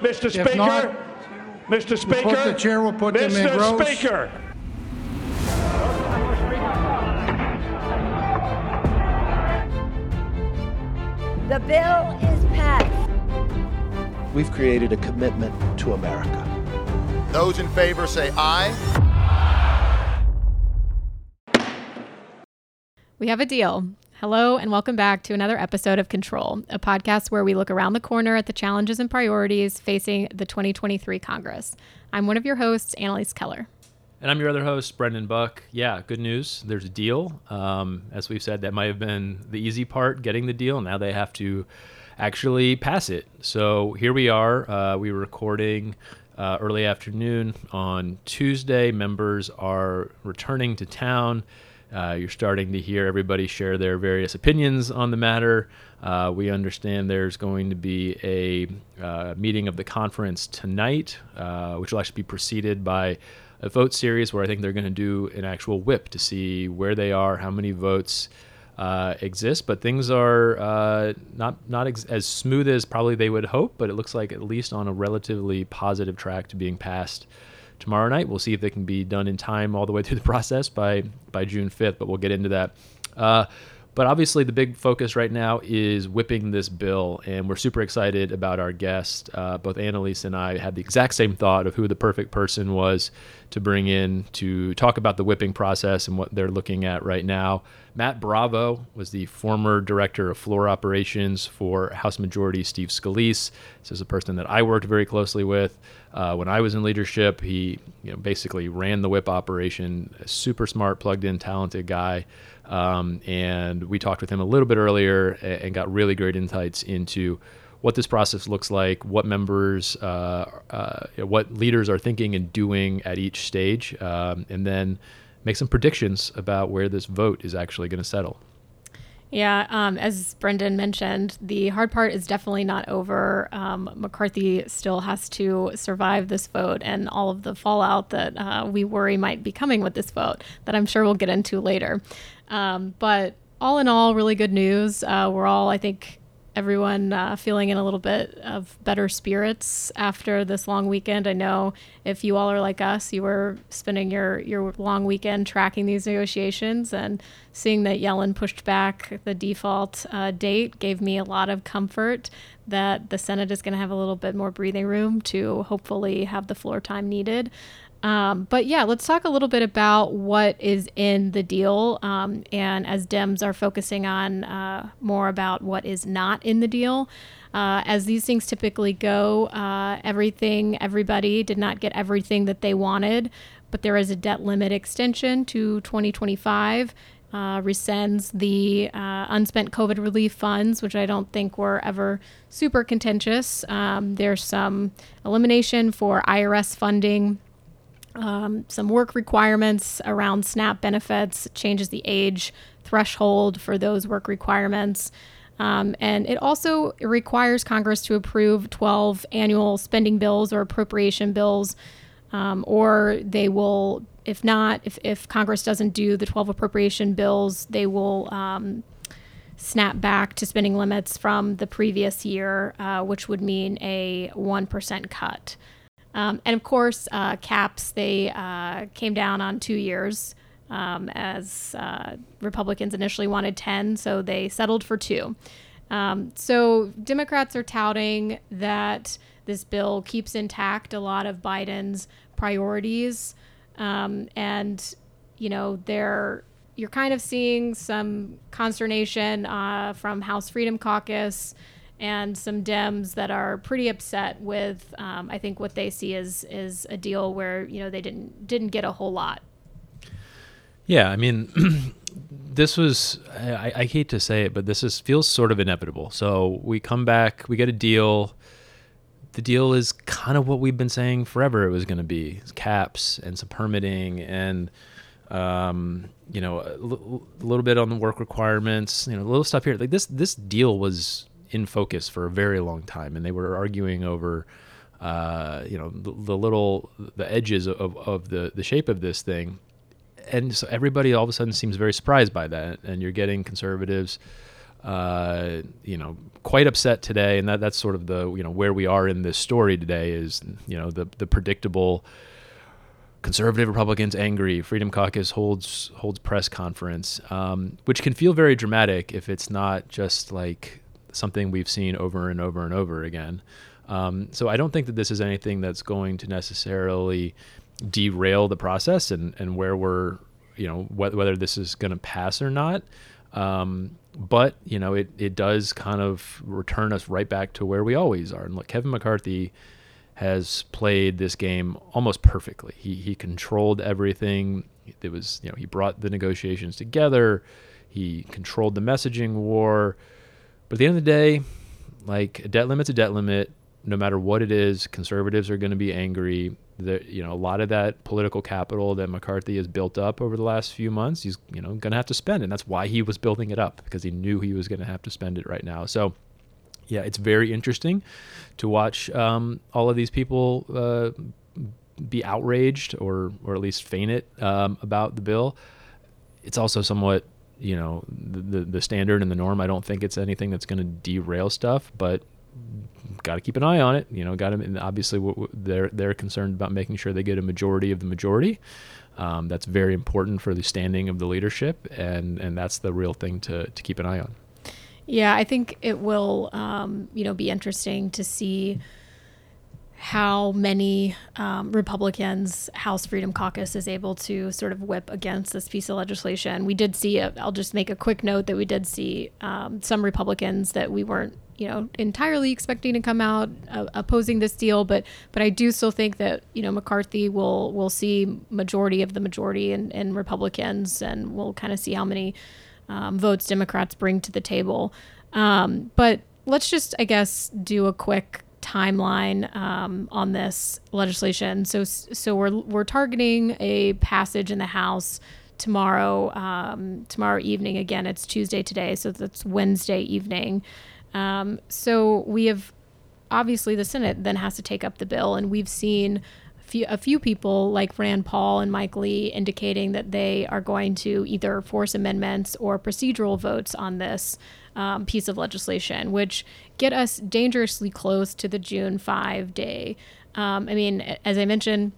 Mr. Speaker. not, Mr. Speaker. the chair will put them in Mr. rows. Speaker. The bill is passed. We've created a commitment to America. Those in favor say aye. We have a deal. Hello, and welcome back to another episode of Control, a podcast where we look around the corner at the challenges and priorities facing the 2023 Congress. I'm one of your hosts, Annalyse Keller. And I'm your other host, Brendan Buck. Yeah, good news. There's a deal. Um, as we've said, that might have been the easy part, getting the deal. Now they have to actually pass it. So here we are. Uh, we were recording uh, early afternoon on Tuesday. Members are returning to town. Uh, you're starting to hear everybody share their various opinions on the matter. Uh, we understand there's going to be a uh, meeting of the conference tonight, uh, which will actually be preceded by a vote series where I think they're going to do an actual whip to see where they are, how many votes uh, exist. But things are uh, not not ex- as smooth as probably they would hope. But it looks like at least on a relatively positive track to being passed tomorrow night. We'll see if they can be done in time all the way through the process by by June 5th. But we'll get into that. Uh, but obviously, the big focus right now is whipping this bill, and we're super excited about our guest. Uh, both Annalyse and I had the exact same thought of who the perfect person was to bring in to talk about the whipping process and what they're looking at right now. Matt Bravo was the former director of floor operations for House Majority Steve Scalise. This is a person that I worked very closely with uh, when I was in leadership. He you know, basically ran the whip operation. A super smart, plugged in, talented guy. Um, and we talked with him a little bit earlier and, got really great insights into what this process looks like, what members, uh, uh, what leaders are thinking and doing at each stage, um, and then make some predictions about where this vote is actually going to settle. Yeah, um, as Brendan mentioned, the hard part is definitely not over. Um, McCarthy still has to survive this vote and all of the fallout that uh, we worry might be coming with this vote, that I'm sure we'll get into later. Um, but all in all, really good news. Uh, we're all, I think, everyone uh, feeling in a little bit of better spirits after this long weekend. I know if you all are like us, you were spending your, your long weekend tracking these negotiations and seeing that Yellen pushed back the default uh, date gave me a lot of comfort that the Senate is going to have a little bit more breathing room to hopefully have the floor time needed. Um, but yeah, let's talk a little bit about what is in the deal. Um, and as Dems are focusing on uh, more about what is not in the deal, uh, as these things typically go, uh, everything, everybody did not get everything that they wanted, but there is a debt limit extension to 2025. Uh, rescinds the uh, unspent COVID relief funds, which I don't think were ever super contentious. Um, there's some elimination for IRS funding um, some work requirements around SNAP benefits, changes the age threshold for those work requirements. Um, and it also requires Congress to approve 12 annual spending bills or appropriation bills, um, or they will, if not, if, if Congress doesn't do the 12 appropriation bills, they will um, snap back to spending limits from the previous year, uh, which would mean a 1% cut. Um, and of course, uh, caps, they uh, came down on two years um, as uh, Republicans initially wanted 10, so they settled for two. Um, so Democrats are touting that this bill keeps intact a lot of Biden's priorities. Um, and, you know, they're you're kind of seeing some consternation uh, from House Freedom Caucus and some Dems that are pretty upset with, um, I think, what they see as is a deal where you know they didn't didn't get a whole lot. Yeah, I mean, this was I, I hate to say it, but this is feels sort of inevitable. So we come back, we get a deal. The deal is kind of what we've been saying forever it was going to be caps and some permitting and um, you know a, l- little bit on the work requirements you know little stuff here like this this deal was in focus for a very long time, and they were arguing over, uh, you know, the, the, little the edges of, of the the shape of this thing, and so everybody all of a sudden seems very surprised by that, and you're getting conservatives uh, you know, quite upset today, and that that's sort of the you know where we are in this story today is you know the the predictable conservative Republicans angry. Freedom Caucus holds holds press conference, um, which can feel very dramatic if it's not just like something we've seen over and over and over again. Um, so I don't think that this is anything that's going to necessarily derail the process and, and where we're, you know, wh- whether this is going to pass or not. Um, but you know, it it does kind of return us right back to where we always are. And look, Kevin McCarthy has played this game almost perfectly. He he controlled everything. It was you know he brought the negotiations together. He controlled the messaging war. But at the end of the day, like a debt limit's a debt limit. No matter what it is, conservatives are going to be angry. That you know, a lot of that political capital that McCarthy has built up over the last few months, he's you know going to have to spend, and that's why he was building it up because he knew he was going to have to spend it right now. So, yeah, it's very interesting to watch um, all of these people uh, be outraged or or at least faint it um, about the bill. It's also somewhat you know the, the, standard and the norm. I don't think it's anything that's going to derail stuff, but got to keep an eye on it. You know, got to obviously they're they're concerned about making sure they get a majority of the majority. Um, that's very important for the standing of the leadership, and and that's the real thing to to keep an eye on. Yeah, I think it will, um, you know, be interesting to see how many um, Republicans House Freedom Caucus is able to sort of whip against this piece of legislation. We did see, i will just make a quick note that we did see um, some Republicans that we weren't, you know, entirely expecting to come out uh, opposing this deal, but but I do still think that you know McCarthy will will see majority of the majority in, in Republicans, and we'll kind of see how many um, votes Democrats bring to the table. Um, but let's just, I guess, do a quick timeline um, on this legislation. So, so we're we're targeting a passage in the House tomorrow um, tomorrow evening. Again, it's Tuesday today, so that's Wednesday evening. Um, so we have obviously the Senate then has to take up the bill, and we've seen few, a few people like Rand Paul and Mike Lee indicating that they are going to either force amendments or procedural votes on this um, piece of legislation, which get us dangerously close to the June 5 day. Um, I mean, as I mentioned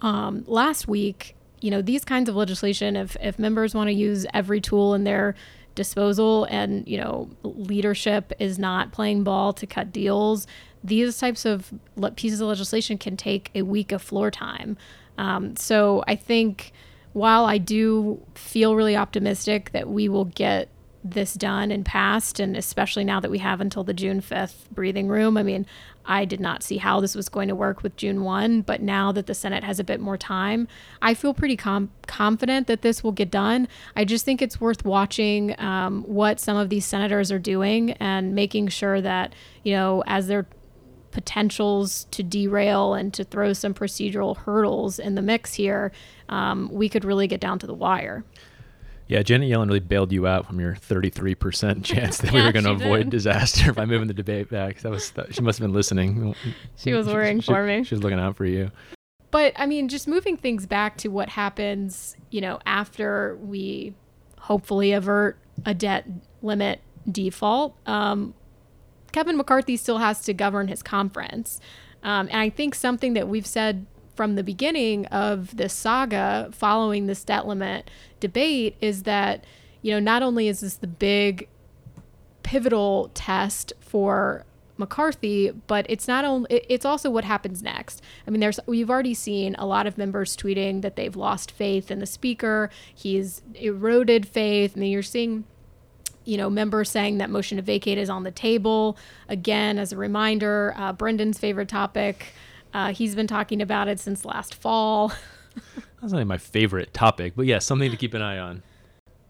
um, last week, you know, these kinds of legislation, if, if members want to use every tool in their disposal and, you know, leadership is not playing ball to cut deals, these types of pieces of legislation can take a week of floor time. Um, so I think while I do feel really optimistic that we will get this done and passed, and especially now that we have until the June 5th breathing room, I mean, I did not see how this was going to work with June 1, but now that the Senate has a bit more time, I feel pretty com- confident that this will get done. I just think it's worth watching um, what some of these senators are doing and making sure that, you know, as they're potentials to derail and to throw some procedural hurdles in the mix here, um, we could really get down to the wire. Yeah, Janet Yellen really bailed you out from your 33% chance that yeah, we were going to avoid did. disaster by moving the debate back. That was that, she must have been listening. She was worrying she, for me. She was looking out for you. But I mean, just moving things back to what happens, you know, after we hopefully avert a debt limit default. Um, Kevin McCarthy still has to govern his conference. Um, and I think something that we've said from the beginning of this saga following this debt limit debate is that, you know, not only is this the big pivotal test for McCarthy, but it's not only it's also what happens next. I mean, there's we've already seen a lot of members tweeting that they've lost faith in the speaker. He's eroded faith. I mean, you're seeing you know, members saying that motion to vacate is on the table. Again, as a reminder, uh, Brendan's favorite topic. Uh, he's been talking about it since last fall. That's not even my favorite topic, but yeah, something to keep an eye on.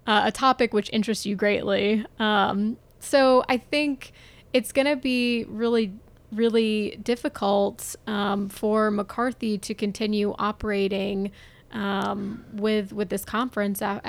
Uh, a topic which interests you greatly. Um, so I think it's going to be really, really difficult um, for McCarthy to continue operating um, with with this conference. Uh,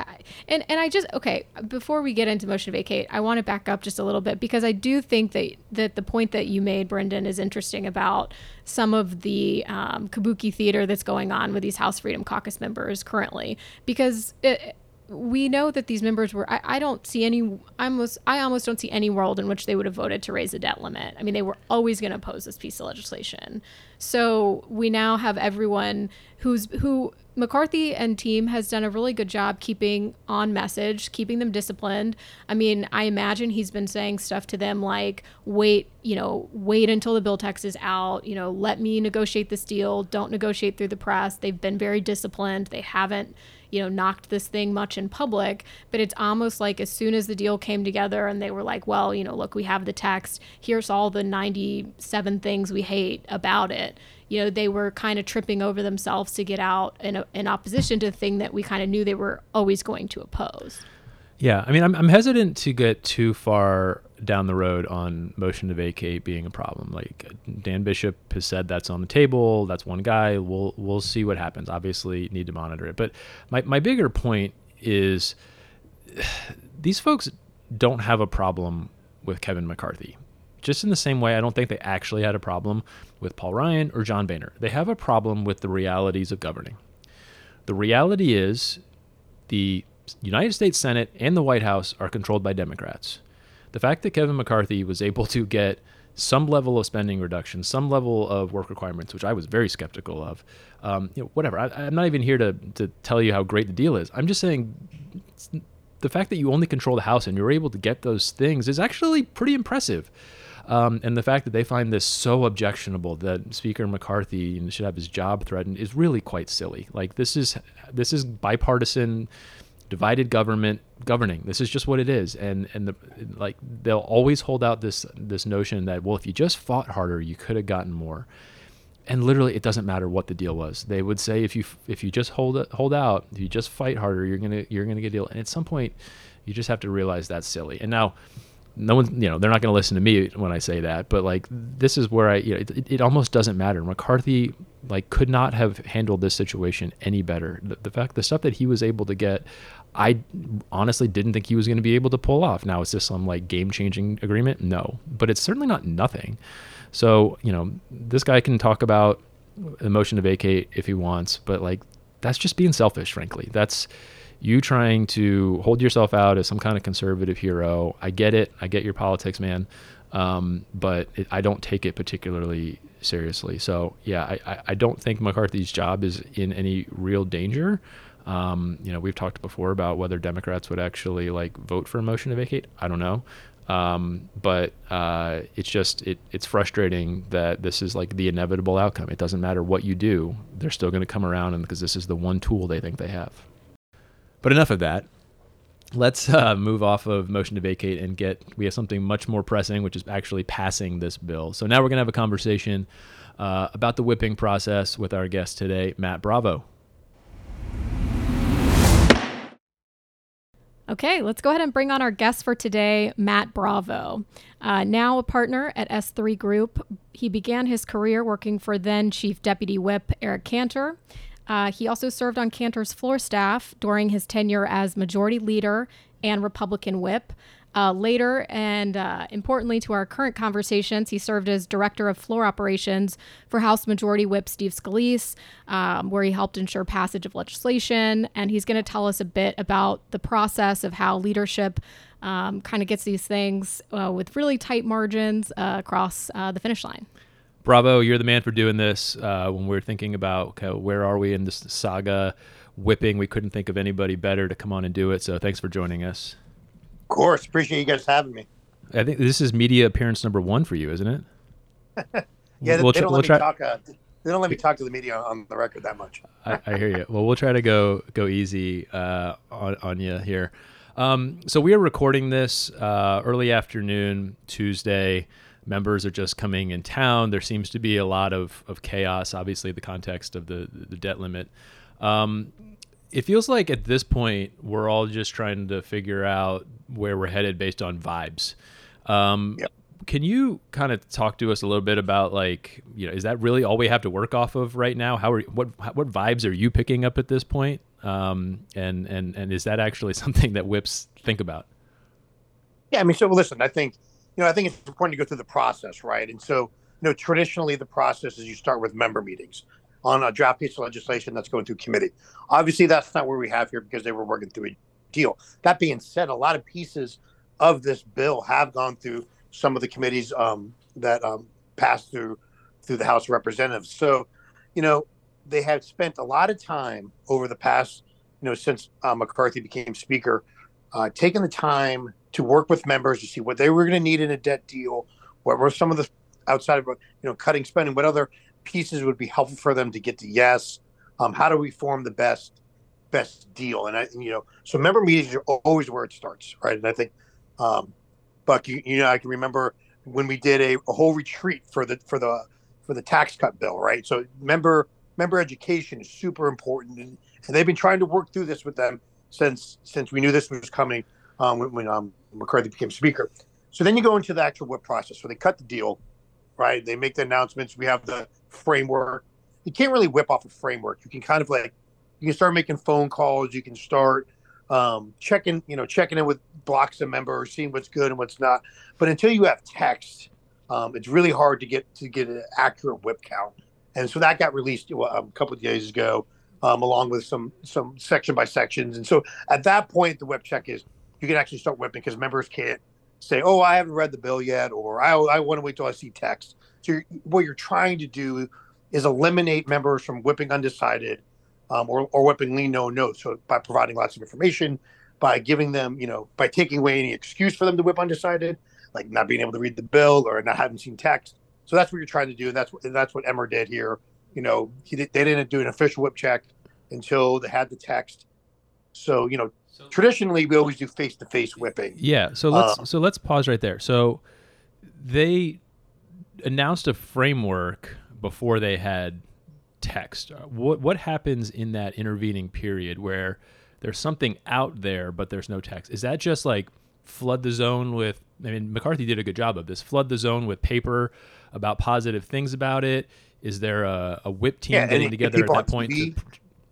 and and I just okay before we get into motion vacate, I want to back up just a little bit because I do think that that the point that you made, Brendan, is interesting about some of the um, kabuki theater that's going on with these House Freedom Caucus members currently because. It, we know that these members were I, I don't see any I almost I almost don't see any world in which they would have voted to raise the debt limit. I mean, they were always going to oppose this piece of legislation. So we now have everyone who's who McCarthy and team has done a really good job keeping on message, keeping them disciplined. I mean, I imagine he's been saying stuff to them like, wait, you know, wait until the bill text is out, you know, let me negotiate this deal. Don't negotiate through the press. They've been very disciplined. They haven't you know, knocked this thing much in public, but it's almost like as soon as the deal came together and they were like, well, you know, look, we have the text, here's all the 97 things we hate about it. You know, they were kind of tripping over themselves to get out in, in opposition to the thing that we kind of knew they were always going to oppose. Yeah, I mean, I'm, I'm hesitant to get too far down the road on motion to vacate being a problem. Like Dan Bishop has said that's on the table. That's one guy. We'll we'll see what happens. Obviously, need to monitor it. But my my bigger point is these folks don't have a problem with Kevin McCarthy. Just in the same way, I don't think they actually had a problem with Paul Ryan or John Boehner. They have a problem with the realities of governing. The reality is the United States Senate and the White House are controlled by Democrats the fact that Kevin McCarthy was able to get some level of spending reduction, some level of work requirements, which I was very skeptical of. Um, you know, whatever. I, am not even here to to tell you how great the deal is. I'm just saying the fact that you only control the House and you're able to get those things is actually pretty impressive. Um, and the fact that they find this so objectionable that Speaker McCarthy should have his job threatened is really quite silly. Like this is this is bipartisan divided government governing. This is just what it is, and and the like they'll always hold out this this notion that well, if you just fought harder, you could have gotten more. And literally, it doesn't matter what the deal was. They would say if you if you just hold hold out, if you just fight harder, you're gonna you're gonna get a deal. And at some point, you just have to realize that's silly. And now, no one, you know, they're not going to listen to me when I say that, but like, this is where I, you know, it, it, almost doesn't matter. McCarthy, like, could not have handled this situation any better. The, the fact, the stuff that he was able to get, I honestly didn't think he was going to be able to pull off. Now, is this some like game changing agreement? No, but it's certainly not nothing. So, you know, this guy can talk about the motion to vacate if he wants, but like, that's just being selfish, frankly. That's, you trying to hold yourself out as some kind of conservative hero. I get it. I get your politics, man. Um, but it, I don't take it particularly seriously. So yeah, I, I don't think McCarthy's job is in any real danger. Um, you know, we've talked before about whether Democrats would actually like vote for a motion to vacate. I don't know. Um, but uh, it's just it, it's frustrating that this is like the inevitable outcome. It doesn't matter what you do; they're still going to come around, and because this is the one tool they think they have. But enough of that. Let's uh, move off of motion to vacate and get. We have something much more pressing, which is actually passing this bill. So now we're going to have a conversation uh, about the whipping process with our guest today, Matt Bravo. Okay, let's go ahead and bring on our guest for today, Matt Bravo. Uh, now a partner at S3 Group, he began his career working for then Chief Deputy Whip Eric Cantor. Uh, he also served on Cantor's floor staff during his tenure as Majority Leader and Republican Whip. Uh, later, and uh, importantly to our current conversations, he served as Director of Floor Operations for House Majority Whip Steve Scalise, um, where he helped ensure passage of legislation. And he's going to tell us a bit about the process of how leadership um, kind of gets these things uh, with really tight margins uh, across uh, the finish line. Bravo, you're the man for doing this. Uh, when we're thinking about okay, where are we in this saga, whipping, we couldn't think of anybody better to come on and do it. So thanks for joining us. Of course, appreciate you guys having me. I think this is media appearance number one for you, isn't it? yeah, we'll, they, don't we'll let try- talk. Uh, they don't let me talk to the media on the record that much. I, I, hear you. Well, we'll try to go go easy uh, on on you here. Um, so we are recording this uh, early afternoon Tuesday members are just coming in town. There seems to be a lot of, of chaos, obviously, the context of the, the debt limit. Um, it feels like at this point, we're all just trying to figure out where we're headed based on vibes. Um, yep. Can you kind of talk to us a little bit about like, you know, is that really all we have to work off of right now? How are what what vibes are you picking up at this point? Um, and and and is that actually something that whips think about? Yeah, I mean, so listen, I think you know, I think it's important to go through the process, right? And so, you know, traditionally the process is you start with member meetings on a draft piece of legislation that's going through committee. Obviously, that's not where we have here because they were working through a deal. That being said, a lot of pieces of this bill have gone through some of the committees um, that um, passed through through the House of Representatives. So, you know, they have spent a lot of time over the past, you know, since uh, McCarthy became Speaker, uh, taking the time to work with members to see what they were going to need in a debt deal, what were some of the outside of you know cutting spending, what other pieces would be helpful for them to get to yes. Um, how do we form the best best deal? And I, you know, so member meetings are always where it starts, right? And I think, um, Buck, you, you know, I can remember when we did a, a whole retreat for the for the for the tax cut bill, right? So member member education is super important, and, and they've been trying to work through this with them since since we knew this was coming um, when, when um, McCarthy became Speaker. So then you go into the actual whip process. So they cut the deal, right? They make the announcements. We have the framework. You can't really whip off a framework. You can kind of like you can start making phone calls. You can start um, checking, you know, checking in with blocks of members, seeing what's good and what's not. But until you have text, um, it's really hard to get to get an accurate whip count. And so that got released a couple of days ago, um, along with some some section by sections. And so at that point, the whip check is you can actually start whipping because members can't say, "Oh, I haven't read the bill yet," or "I, I want to wait till I see text." So you're, what you're trying to do is eliminate members from whipping undecided um, or, or whipping lean no no. So by providing lots of information, by giving them, you know, by taking away any excuse for them to whip undecided, like not being able to read the bill or not having seen text. So that's what you're trying to do, and that's and that's what Emmer did here. You know, he, they didn't do an official whip check until they had the text. So you know, traditionally we always do face to face whipping. Yeah. So let's uh, so let's pause right there. So they announced a framework before they had text. What what happens in that intervening period where there's something out there but there's no text? Is that just like flood the zone with I mean McCarthy did a good job of this. Flood the zone with paper about positive things about it. Is there a, a whip team yeah, getting together at that point? To,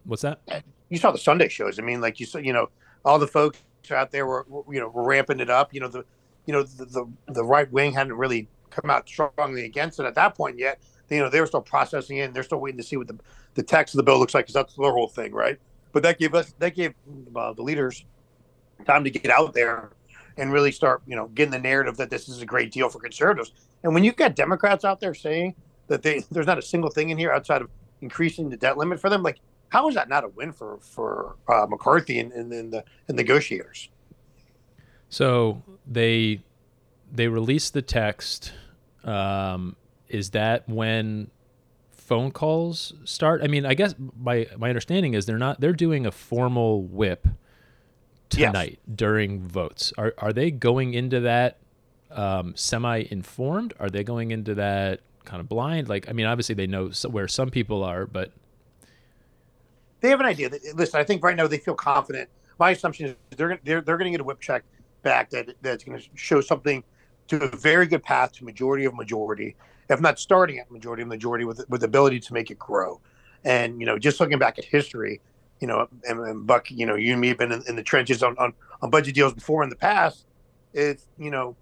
what's that? You saw the Sunday shows. I mean, like you saw, you know, all the folks out there were, you know, were ramping it up. You know, the, you know, the the, the right wing hadn't really come out strongly against it at that point yet you know, they were still processing it. And they're still waiting to see what the, the text of the bill looks like because that's their whole thing, right? But that gave us, that gave uh, the leaders time to get out there and really start, you know, getting the narrative that this is a great deal for conservatives. And when you've got Democrats out there saying that they there's not a single thing in here outside of increasing the debt limit for them, like how is that not a win for for uh, McCarthy and, and, and the and negotiators? So they they released the text um, is that when phone calls start? I mean, I guess my my understanding is they're not they're doing a formal whip tonight yes. during votes. Are are they going into that um, semi informed? Are they going into that kind of blind? Like, I mean, obviously they know where some people are, but they have an idea. Listen, I think right now they feel confident. My assumption is they're they're they're going to get a whip check back that that's going to show something to a very good path to majority of majority if not starting at majority of majority with with ability to make it grow. And you know, just looking back at history, you know, and, and Buck, you know, you and me have been in, in, the trenches on, on on budget deals before in the past. It's you know,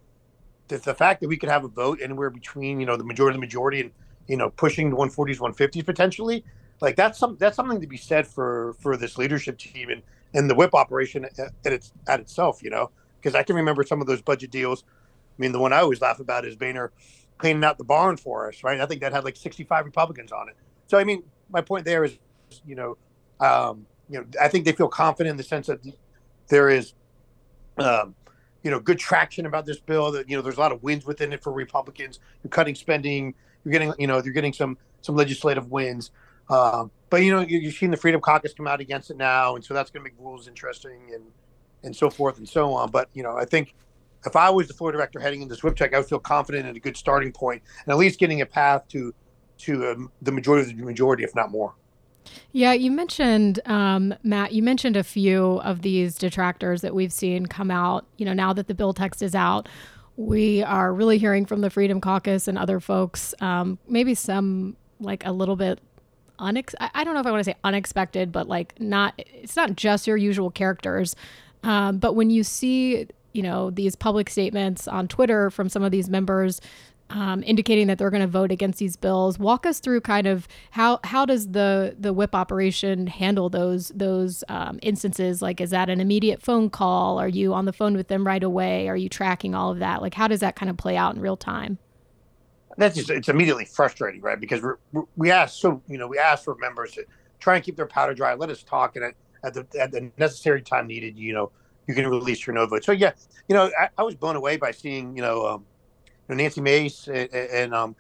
the, the fact that we could have a vote anywhere between you know the majority of the majority and you know pushing the 140s 150s potentially like that's some that's something to be said for for this leadership team and and the whip operation at, its at itself you know because i can remember some of those budget deals i mean the one i always laugh about is boehner cleaning out the barn for us, right? I think that had like 65 Republicans on it. So, I mean, my point there is, you know, um, you know, I think they feel confident in the sense that there is, um, you know, good traction about this bill. That you know, there's a lot of wins within it for Republicans. You're cutting spending. You're getting, you know, you're getting some some legislative wins. Um, but you know, you're seeing the Freedom Caucus come out against it now, and so that's going to make rules interesting and and so forth and so on. But you know, I think if I was the floor director heading into whip check, I would feel confident in a good starting point and at least getting a path to to um, the majority of the majority, if not more. Yeah, you mentioned um, Matt. You mentioned a few of these detractors that we've seen come out. You know, now that the bill text is out, we are really hearing from the Freedom Caucus and other folks. Um, maybe some like a little bit unex. I don't know if I want to say unexpected, but like not. It's not just your usual characters. Um, but when you see you know these public statements on Twitter from some of these members. um, indicating that they're going to vote against these bills. Walk us through kind of how how does the the whip operation handle those those um, instances? Like, is that an immediate phone call? Are you on the phone with them right away? Are you tracking all of that? Like, how does that kind of play out in real time? That's just it's immediately frustrating, right? Because we we ask so you know we ask for members to try and keep their powder dry, let us talk, and at, at the at the necessary time needed, you know, you can release your no vote. So yeah, you know, I, I was blown away by seeing you know. Um, know, Nancy Mace and, and um,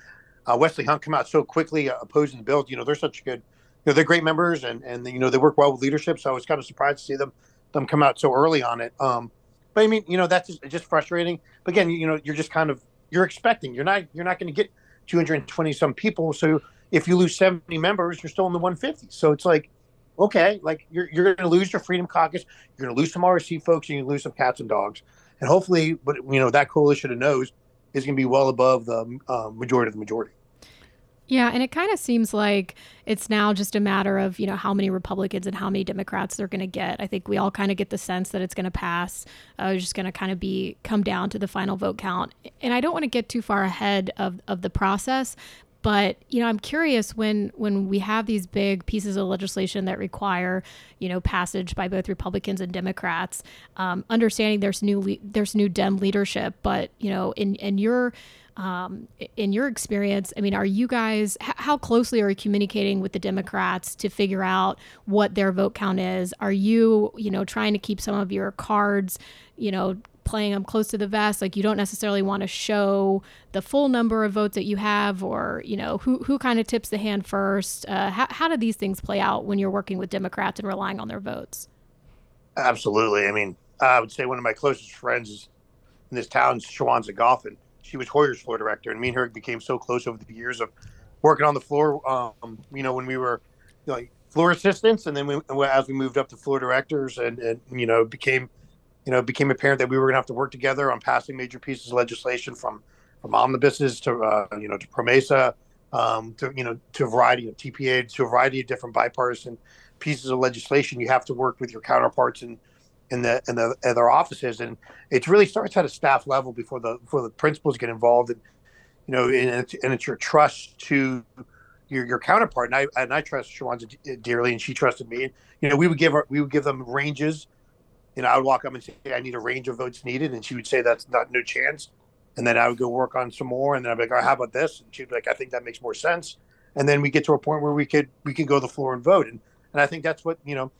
uh, Wesley Hunt come out so quickly uh, opposing the bill. You know, they're such good, you know, they're great members and, and, you know, they work well with leadership. So I was kind of surprised to see them, them come out so early on it. Um, but I mean, you know, that's just, just frustrating. But again, you know, you're just kind of, you're expecting, you're not, you're not going to get 220 some people. So if you lose 70 members, you're still in the 150. So it's like, okay, like you're, you're going to lose your Freedom Caucus, you're going to lose some RSC folks, and you lose some cats and dogs. And hopefully, but you know, that coalition of knows is going to be well above the um, majority of the majority. Yeah, and it kind of seems like it's now just a matter of, you know, how many Republicans and how many Democrats they're going to get. I think we all kind of get the sense that it's going to pass. Uh, it's just going to kind of be come down to the final vote count. And I don't want to get too far ahead of, of the process, but you know i'm curious when when we have these big pieces of legislation that require you know passage by both republicans and democrats um, understanding there's new le- there's new dem leadership but you know in in your um, in your experience, I mean, are you guys, how closely are you communicating with the Democrats to figure out what their vote count is? Are you, you know, trying to keep some of your cards, you know, playing them close to the vest like you don't necessarily want to show the full number of votes that you have or you know who, who kind of tips the hand first uh, how, how do these things play out when you're working with democrats and relying on their votes absolutely i mean i would say one of my closest friends in this town is Shuwanza Goffin. She was hoyer's floor director and me and her became so close over the years of working on the floor um, you know when we were like floor assistants and then we, as we moved up to floor directors and, and you know became you know, became apparent that we were going to have to work together on passing major pieces of legislation from from omnibuses to uh, you know to PROMESA um, to you know to a variety of TPA to a variety of different bipartisan pieces of legislation. You have to work with your counterparts in in the in the other offices, and it really starts at a staff level before the before the principals get involved. And you know, and it's, and it's your trust to your, your counterpart. And I and I trust Shuwanza dearly, and she trusted me. And you know, we would give her we would give them ranges you know, I would walk up and say, I need a range of votes needed. And she would say, that's not no chance. And then I would go work on some more. And then I'd be like, right, how about this? And she'd be like, I think that makes more sense. And then we get to a point where we could, we could go to the floor and vote. And, and I think that's what, you know,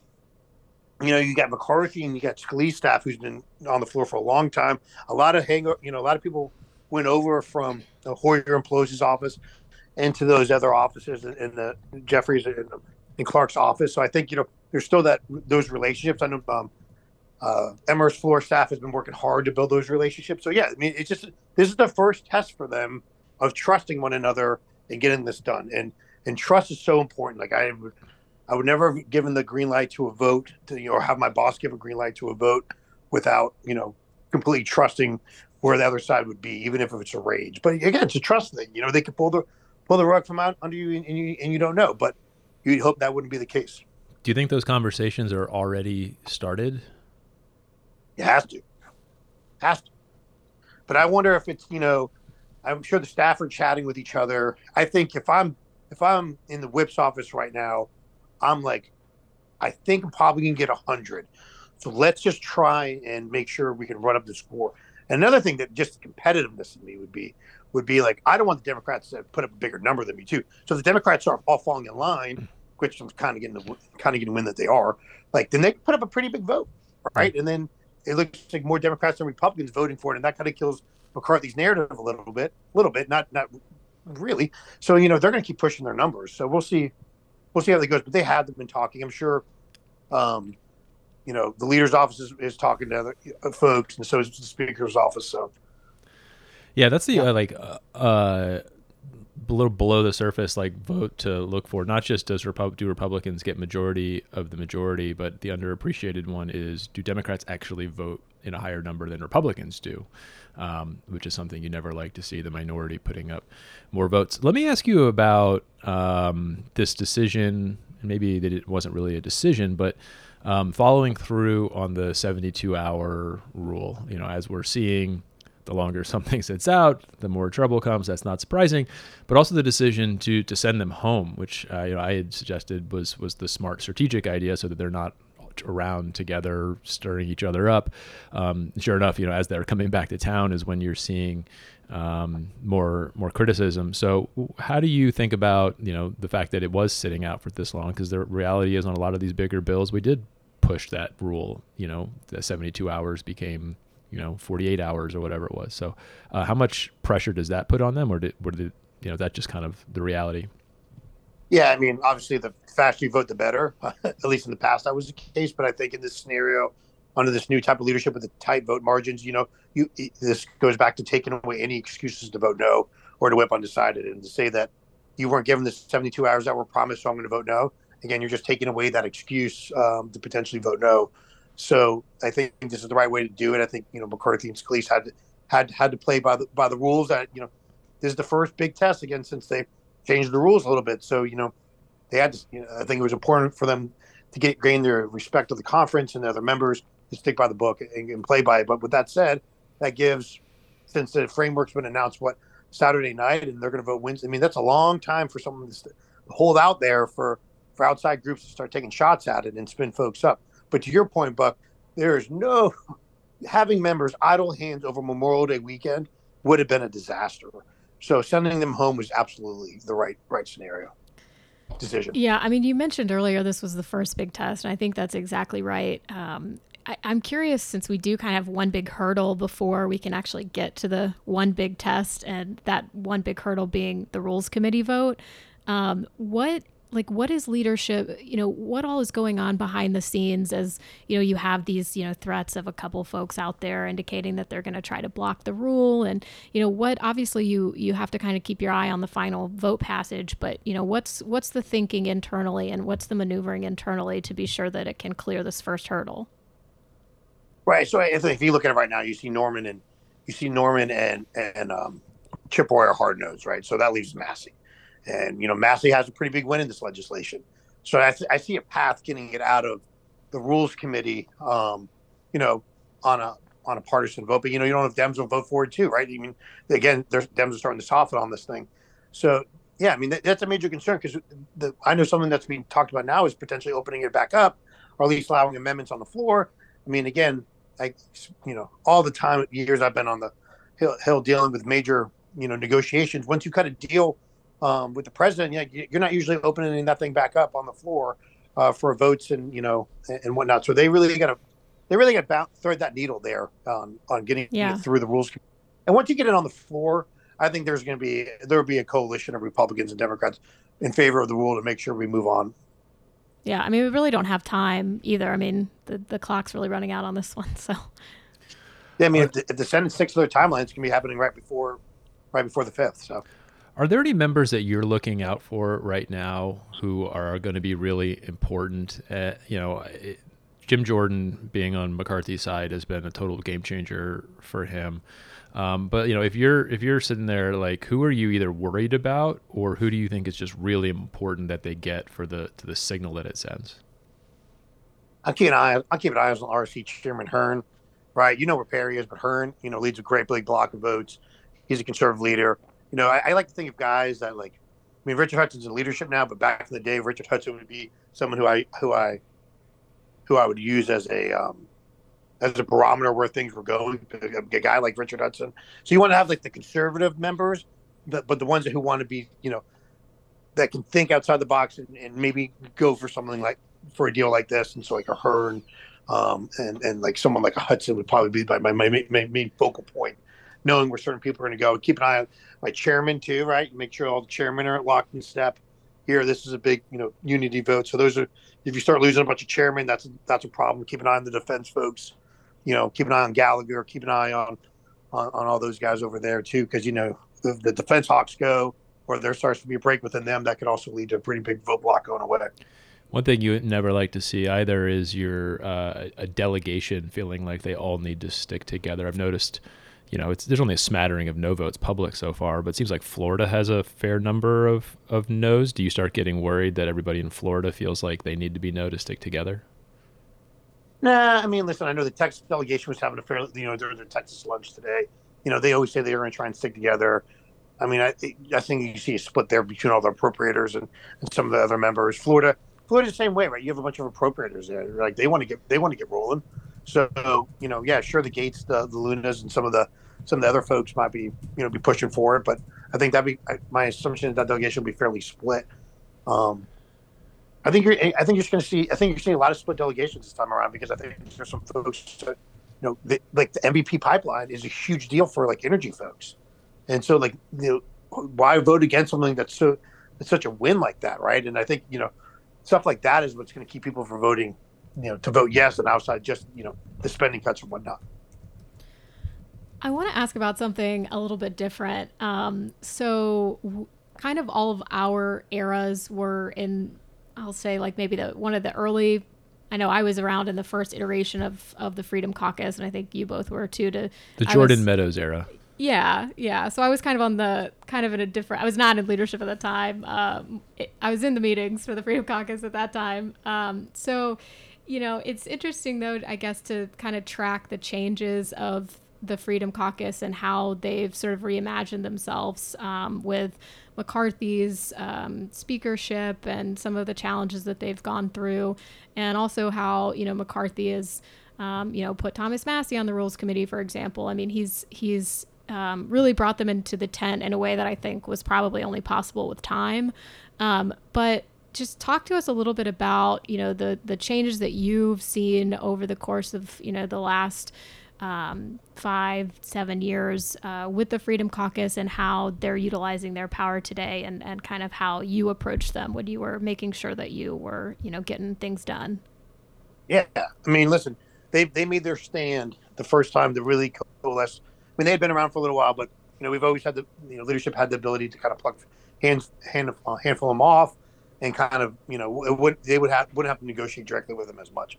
you know, you got McCarthy and you got staff who's been on the floor for a long time. A lot of hang, you know, a lot of people went over from the Hoyer and Pelosi's office into those other offices in the Jeffries and, in Clark's office. So I think, you know, there's still that, those relationships. I know, um, uh, Emmer's floor staff has been working hard to build those relationships. So yeah, I mean, it's just this is the first test for them of trusting one another and getting this done. And and trust is so important. Like I I would never have given the green light to a vote, to, you know, or have my boss give a green light to a vote without you know completely trusting where the other side would be, even if it's a rage. But again, it's a trust thing. You know, they could pull the pull the rug from out under you, and you and you don't know. But you'd hope that wouldn't be the case. Do you think those conversations are already started? It has to. Has to. But I wonder if it's, you know, I'm sure the staff are chatting with each other. I think if I'm if I'm in the whip's office right now, I'm like, I think I'm probably gonna get a hundred. So let's just try and make sure we can run up the score. Another thing that just competitiveness in me would be would be like I don't want the Democrats to put up a bigger number than me too. So the Democrats are all falling in line, mm. which I'm kind of getting the kind of getting win that they are. Like then they put up a pretty big vote, right? And then it looks like more Democrats than Republicans voting for it, and that kind of kills McCarthy's narrative a little bit, a little bit, not not really. So you know they're going to keep pushing their numbers. So we'll see, we'll see how that goes. But they have been talking. I'm sure, um, you know, the leader's office is, is talking to other uh, folks, and so is the speaker's office. So yeah, that's the. Uh, like uh, uh a little below the surface like vote to look for. Not just does Repu- do Republicans get majority of the majority, but the underappreciated one is do Democrats actually vote in a higher number than Republicans do, um, which is something you never like to see the minority putting up more votes. Let me ask you about um, this decision. Maybe that it wasn't really a decision, but um, following through on the 72 hour rule. You know, as we're seeing the longer something sits out, the more trouble comes. That's not surprising, but also the decision to to send them home, which uh, you know I had suggested was was the smart strategic idea, so that they're not around together, stirring each other up. Um, sure enough, you know, as they're coming back to town, is when you're seeing um, more more criticism. So, how do you think about you know the fact that it was sitting out for this long? Because the reality is, on a lot of these bigger bills, we did push that rule. You know, the 72 hours became you know 48 hours or whatever it was. So, uh, how much pressure does that put on them, or did, or did you know that just kind of the reality? Yeah, I mean, obviously, the faster you vote, the better. At least in the past, that was the case. But I think in this scenario, under this new type of leadership with the tight vote margins, you know, you this goes back to taking away any excuses to vote no or to whip undecided and to say that you weren't given the 72 hours that were promised, so I'm going to vote no. Again, you're just taking away that excuse um, to potentially vote no. So I think this is the right way to do it. I think you know McCarthy and Scalise had had had to play by the by the rules. That you know, this is the first big test again since they changed the rules a little bit. So you know, they had to. You know, I think it was important for them to get gain their respect of the conference and the other members to stick by the book and, and play by it. But with that said, that gives since the framework's been announced what Saturday night and they're going to vote Wednesday. I mean, that's a long time for someone to hold out there for for outside groups to start taking shots at it and spin folks up. But to your point, Buck, there is no having members idle hands over Memorial Day weekend would have been a disaster. So sending them home was absolutely the right right scenario decision. Yeah, I mean, you mentioned earlier this was the first big test, and I think that's exactly right. Um, I, am curious since we do kind of have one big hurdle before we can actually get to the one big test, and that one big hurdle being the rules committee vote. Um, what like what is leadership you know what all is going on behind the scenes as you know you have these you know threats of a couple folks out there indicating that they're going to try to block the rule and you know what obviously you you have to kind of keep your eye on the final vote passage but you know what's what's the thinking internally and what's the maneuvering internally to be sure that it can clear this first hurdle Right. So if, you look at it right now, you see Norman and you see Norman and and um, Chip Roy are hard nosed, right? So that leaves Massie, and you know Massie has a pretty big win in this legislation. So I, I see a path getting it out of the Rules Committee, um, you know, on a on a partisan vote. But you know, you don't if Dems will vote for it too, right? I mean, again, there's Dems are starting to soften on this thing. So yeah, I mean that, that's a major concern because I know something that's being talked about now is potentially opening it back up, or at least allowing amendments on the floor. I mean, again, I, you know, all the time years I've been on the hill, hill dealing with major, you know, negotiations. Once you cut a deal um, with the president, yeah, you're not usually opening that thing back up on the floor uh, for votes and you know and whatnot. So they really got to they really got to thread that needle there on on getting yeah. through the rules. And once you get it on the floor, I think there's going to be there will be a coalition of Republicans and Democrats in favor of the rule to make sure we move on. Yeah, I mean, we really don't have time either. I mean, the, the clock's really running out on this one. So, yeah, I mean, if the, if the Senate sticks to their timeline, it's going to be happening right before, right before the fifth. So, are there any members that you're looking out for right now who are going to be really important? Uh, you know, it, Jim Jordan being on McCarthy's side has been a total game changer for him. Um, but you know, if you're if you're sitting there like, who are you either worried about, or who do you think is just really important that they get for the to the signal that it sends? I keep an eye. I keep an eye on RSC Chairman Hern. right? You know where Perry is, but Hern, you know, leads a great big block of votes. He's a conservative leader. You know, I, I like to think of guys that like. I mean, Richard Hudson's in leadership now, but back in the day, Richard Hudson would be someone who I who I who I would use as a um, as a barometer where things were going. A, a, guy like Richard Hudson. So you want to have like the conservative members, but, but the ones who want to be, you know, that can think outside the box and, and maybe go for something like for a deal like this. And so like a Hern um, and and like someone like a Hudson would probably be my my, my, main focal point, knowing where certain people are going to go. Keep an eye on my chairman too, right? Make sure all the chairmen are locked in step. Here, this is a big, you know, unity vote. So those are, if you start losing a bunch of chairmen, that's that's a problem. Keep an eye on the defense folks you know, keep an eye on Gallagher, keep an eye on on, on all those guys over there too, because you know the, the defense hawks go, or there starts to be a break within them that could also lead to a pretty big vote block going away. One thing you never like to see either is your uh, a delegation feeling like they all need to stick together. I've noticed, you know, it's there's only a smattering of no votes public so far, but it seems like Florida has a fair number of of no's. Do you start getting worried that everybody in Florida feels like they need to be no to stick together? Nah, I mean, listen, I know the Texas delegation was having a fairly, you know, during their Texas lunch today. you know, they always say they're going to try and stick together. I mean, I, I think you see a split there between all the appropriators and, and some of the other members. Florida, Florida's the same way, right? You have a bunch of appropriators there. Like they want to get they want to get rolling. So you know, yeah, sure, the Gaetz, the, the Lunas, and some of the some of the other folks might be you know be pushing for it, but I think that be my assumption is that delegation will be fairly split. Um, I think you're I think you're just going to see I think you're seeing a lot of split delegations this time around because I think there's some folks that, you know the, like the MVP pipeline is a huge deal for like energy folks, and so like you know why vote against something that's so it's such a win like that, right? And I think you know stuff like that is what's going to keep people from voting you know to vote yes and outside just you know the spending cuts and whatnot. I want to ask about something a little bit different. Um, so, w- kind of all of our eras were in, I'll say, like maybe the one of the early. I know I was around in the first iteration of of the Freedom Caucus, and I think you both were too. To the Jordan was- Meadows era. yeah, yeah. So I was kind of on the kind of in a different. I was not in leadership at the time. Um, it, I was in the meetings for the Freedom Caucus at that time. Um, so, you know, it's interesting though, I guess, to kind of track the changes of the Freedom Caucus and how they've sort of reimagined themselves um, with McCarthy's um, speakership and some of the challenges that they've gone through, and also how you know McCarthy is. Um, you know, put Thomas Massie on the Rules Committee, for example. I mean, he's he's um, really brought them into the tent in a way that I think was probably only possible with time. Um, but just talk to us a little bit about you know the the changes that you've seen over the course of you know the last um, five seven years uh, with the Freedom Caucus and how they're utilizing their power today and and kind of how you approached them when you were making sure that you were you know getting things done. Yeah, I mean, listen, they they made their stand the first time to really coalesce. I mean, they had been around for a little while, but you know, we've always had the you know leadership had the ability to kind of pluck hand a handful of them off, and kind of you know it would they would have wouldn't have to negotiate directly with them as much.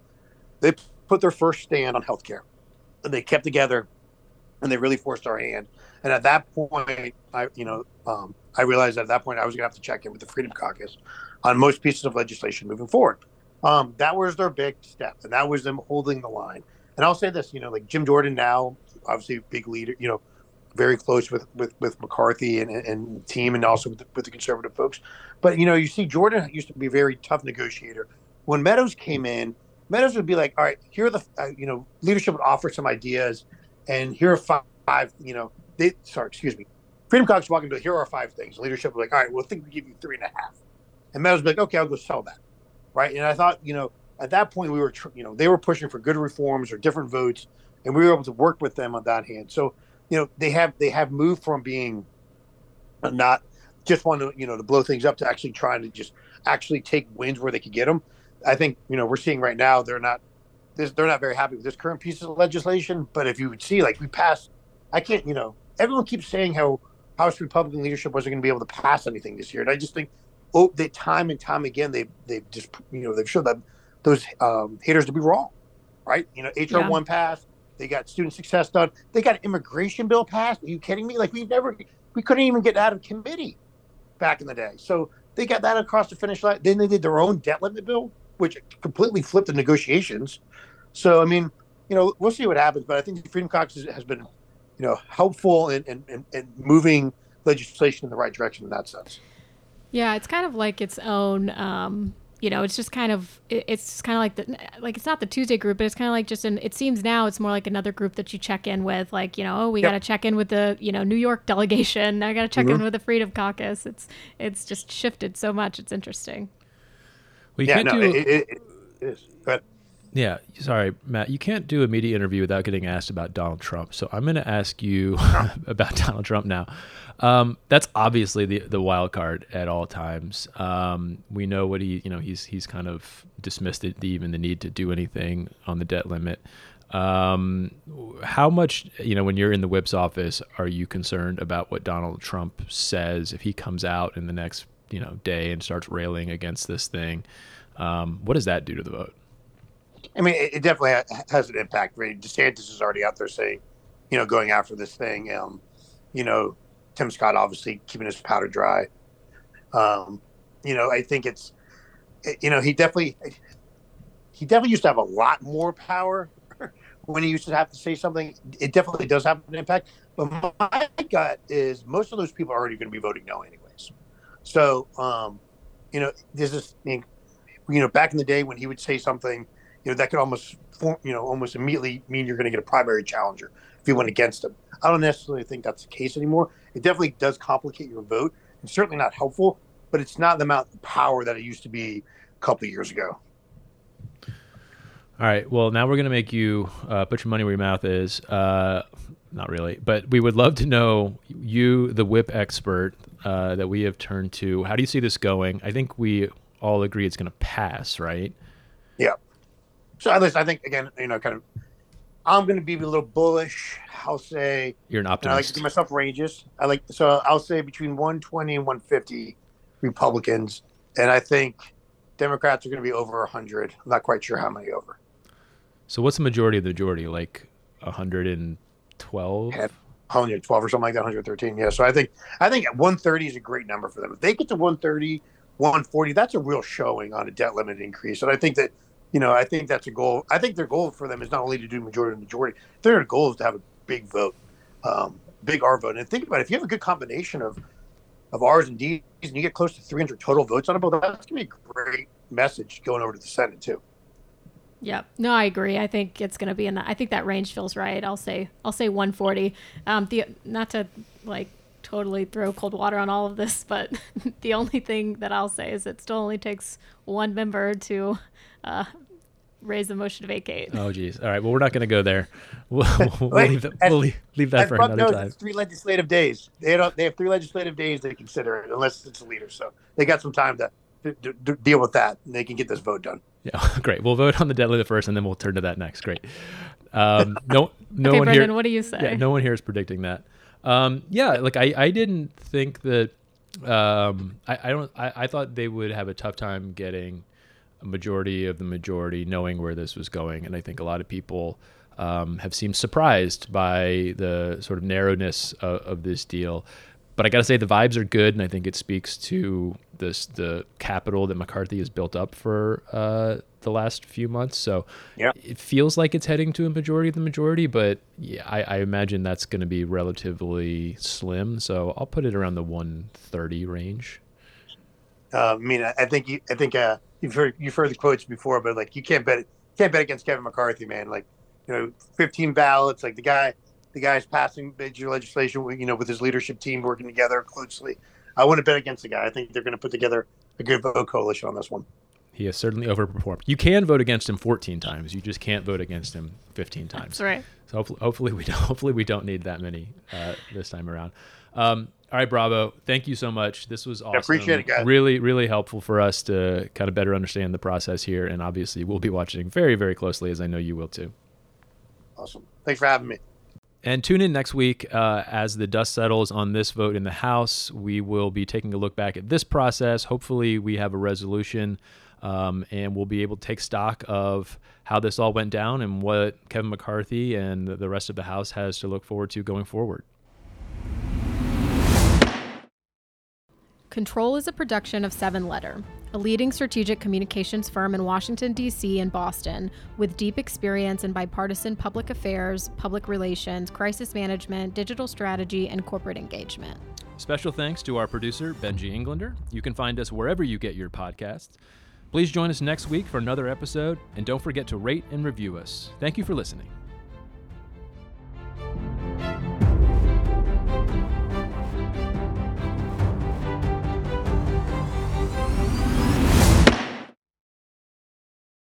They put their first stand on healthcare, and they kept together, and they really forced our hand. And at that point, I you know um, I realized at that point I was going to have to check in with the Freedom Caucus on most pieces of legislation moving forward. Um, that was their big step, and that was them holding the line. And I'll say this, you know, like Jim Jordan now, obviously big leader, you know, very close with with, with McCarthy and, and team, and also with the, with the conservative folks. But you know, you see, Jordan used to be a very tough negotiator. When Meadows came in, Meadows would be like, "All right, here are the, uh, you know, leadership would offer some ideas, and here are five, five you know, they sorry, excuse me, Freedom Caucus walking to here are five things. Leadership was like, all right, we'll think we give you three and a half, and Meadows would be like, okay, I'll go sell that, right? And I thought, you know, at that point we were, you know, they were pushing for good reforms or different votes, and we were able to work with them on that hand. So, you know, they have they have moved from being not just wanting to, you know, to blow things up to actually trying to just actually take wins where they could get them. I think you know we're seeing right now they're not this, they're not very happy with this current piece of legislation. But if you would see, like we passed, I can't, you know, everyone keeps saying how House Republican leadership wasn't going to be able to pass anything this year, and I just think, oh, they time and time again they they just you know they've shown that those um, haters to be wrong, right? You know, HR Yeah. one passed, they got student success done, they got an immigration bill passed. Are you kidding me? Like we've never, we couldn't even get out of committee back in the day. So they got that across the finish line. Then they did their own debt limit bill, which completely flipped the negotiations. So I mean, you know, we'll see what happens. But I think the Freedom Caucus has- has been, you know, helpful in in, in, in moving legislation in the right direction in that sense. Yeah, it's kind of like its own. Um, you know, it's just kind of it, it's kind of like the like it's not the Tuesday group, but it's kind of like just an. It seems now it's more like another group that you check in with. Like you know, oh, we Yep. got to check in with the you know New York delegation. I got to check in mm-hmm. with the Freedom Caucus. It's it's just shifted so much. It's interesting. We yeah, can't no, do. it, it, it is. But Yeah, sorry, Matt. You can't do a media interview without getting asked about Donald Trump. So I'm going to ask you about Donald Trump now. Um, that's obviously the the wild card at all times. Um, we know what he, you know, he's he's kind of dismissed it, the, even the need to do anything on the debt limit. Um, how much, you know, when you're in the whip's office, are you concerned about what Donald Trump says if he comes out in the next, you know, day and starts railing against this thing? Um, what does that do to the vote? I mean, it, it definitely ha- has an impact. Right? DeSantis is already out there saying, you know, going after this thing. Um, you know, Tim Scott obviously keeping his powder dry. Um, you know, I think it's, you know, he definitely, he definitely used to have a lot more power when he used to have to say something, it definitely does have an impact. But my gut is most of those people are already going to be voting no, anyways. So, um, you know, this is, you know, back in the day when he would say something, you know, that could almost, form, you know, almost immediately mean you're going to get a primary challenger if you went against him. I don't necessarily think that's the case anymore. It definitely does complicate your vote. It's certainly not helpful, but it's not the amount of power that it used to be a couple of years ago. All right. Well, now we're going to make you uh, put your money where your mouth is. Uh, not really, but we would love to know you, the whip expert uh, that we have turned to. How do you see this going? I think we all agree it's going to pass, right? Yeah. So at least I think again, you know, kind of, I'm going to be a little bullish. I'll say you're an optimist. I like to give myself ranges. I like so I'll say between 120 and 150 Republicans, and I think Democrats are going to be over 100. I'm not quite sure how many over. So what's the majority of the majority? Like 112? 112 or something like that, 113. Yeah. So I think I think 130 is a great number for them. If they get to 130, 140, that's a real showing on a debt limit increase. And I think that, you know, I think that's a goal. I think their goal for them is not only to do majority majority. Their goal is to have a big vote, um, big R vote. And think about it, if you have a good combination of of R's and D's and you get close to 300 total votes on a bill, that's going to be a great message going over to the Senate too. Yep. No, I agree. I think it's going to be in that. I think that range feels right. I'll say I'll say 140. Um, the not to like totally throw cold water on all of this, but the only thing that I'll say is it still only takes one member to uh, raise a motion to vacate. Oh, geez. All right. Well, we're not going to go there. We'll, we'll, Wait, leave, that, we'll leave, leave that for another knows, time. Three legislative days. They don't. They have three legislative days to consider it, unless it's a leader. So they got some time to, to, to deal with that, and they can get this vote done. Yeah, great. We'll vote on the debt limit first, and then we'll turn to that next. Great. Um, no, no okay, one Brendan, here. What do you say? Yeah, no one here is predicting that. Um, yeah, like I, I didn't think that. Um, I, I don't. I, I thought they would have a tough time getting a majority of the majority, knowing where this was going, and I think a lot of people um, have seemed surprised by the sort of narrowness of, of this deal but I got to say the vibes are good, and I think it speaks to this the capital that McCarthy has built up for uh, the last few months. So yeah. it feels like it's heading to a majority of the majority, but yeah, I, I imagine that's going to be relatively slim. So I'll put it around the 130 range. Uh, I mean, I think you, I think uh, you've heard you've heard the quotes before, but like you can't bet can't bet against Kevin McCarthy, man. Like you know, 15 ballots, like the guy the guy's passing major legislation, you know, with his leadership team working together closely. I wouldn't bet against the guy. I think they're going to put together a good vote coalition on this one. He has certainly overperformed. You can vote against him 14 times. You just can't vote against him 15 times. That's right. So hopefully, hopefully we don't. Hopefully we don't need that many uh, this time around. Um, all right, Bravo. Thank you so much. This was awesome. I appreciate it, guys. Really, really helpful for us to kind of better understand the process here, and obviously we'll be watching very, very closely, as I know you will too. Awesome. Thanks for having me. And tune in next week uh, as the dust settles on this vote in the House. We will be taking a look back at this process. Hopefully, we have a resolution um, and we'll be able to take stock of how this all went down and what Kevin McCarthy and the rest of the House has to look forward to going forward. Control is a production of Seven Letter, a leading strategic communications firm in Washington, D.C. and Boston, with deep experience in bipartisan public affairs, public relations, crisis management, digital strategy, and corporate engagement. Special thanks to our producer, Benji Englander. You can find us wherever you get your podcasts. Please join us next week for another episode, and don't forget to rate and review us. Thank you for listening.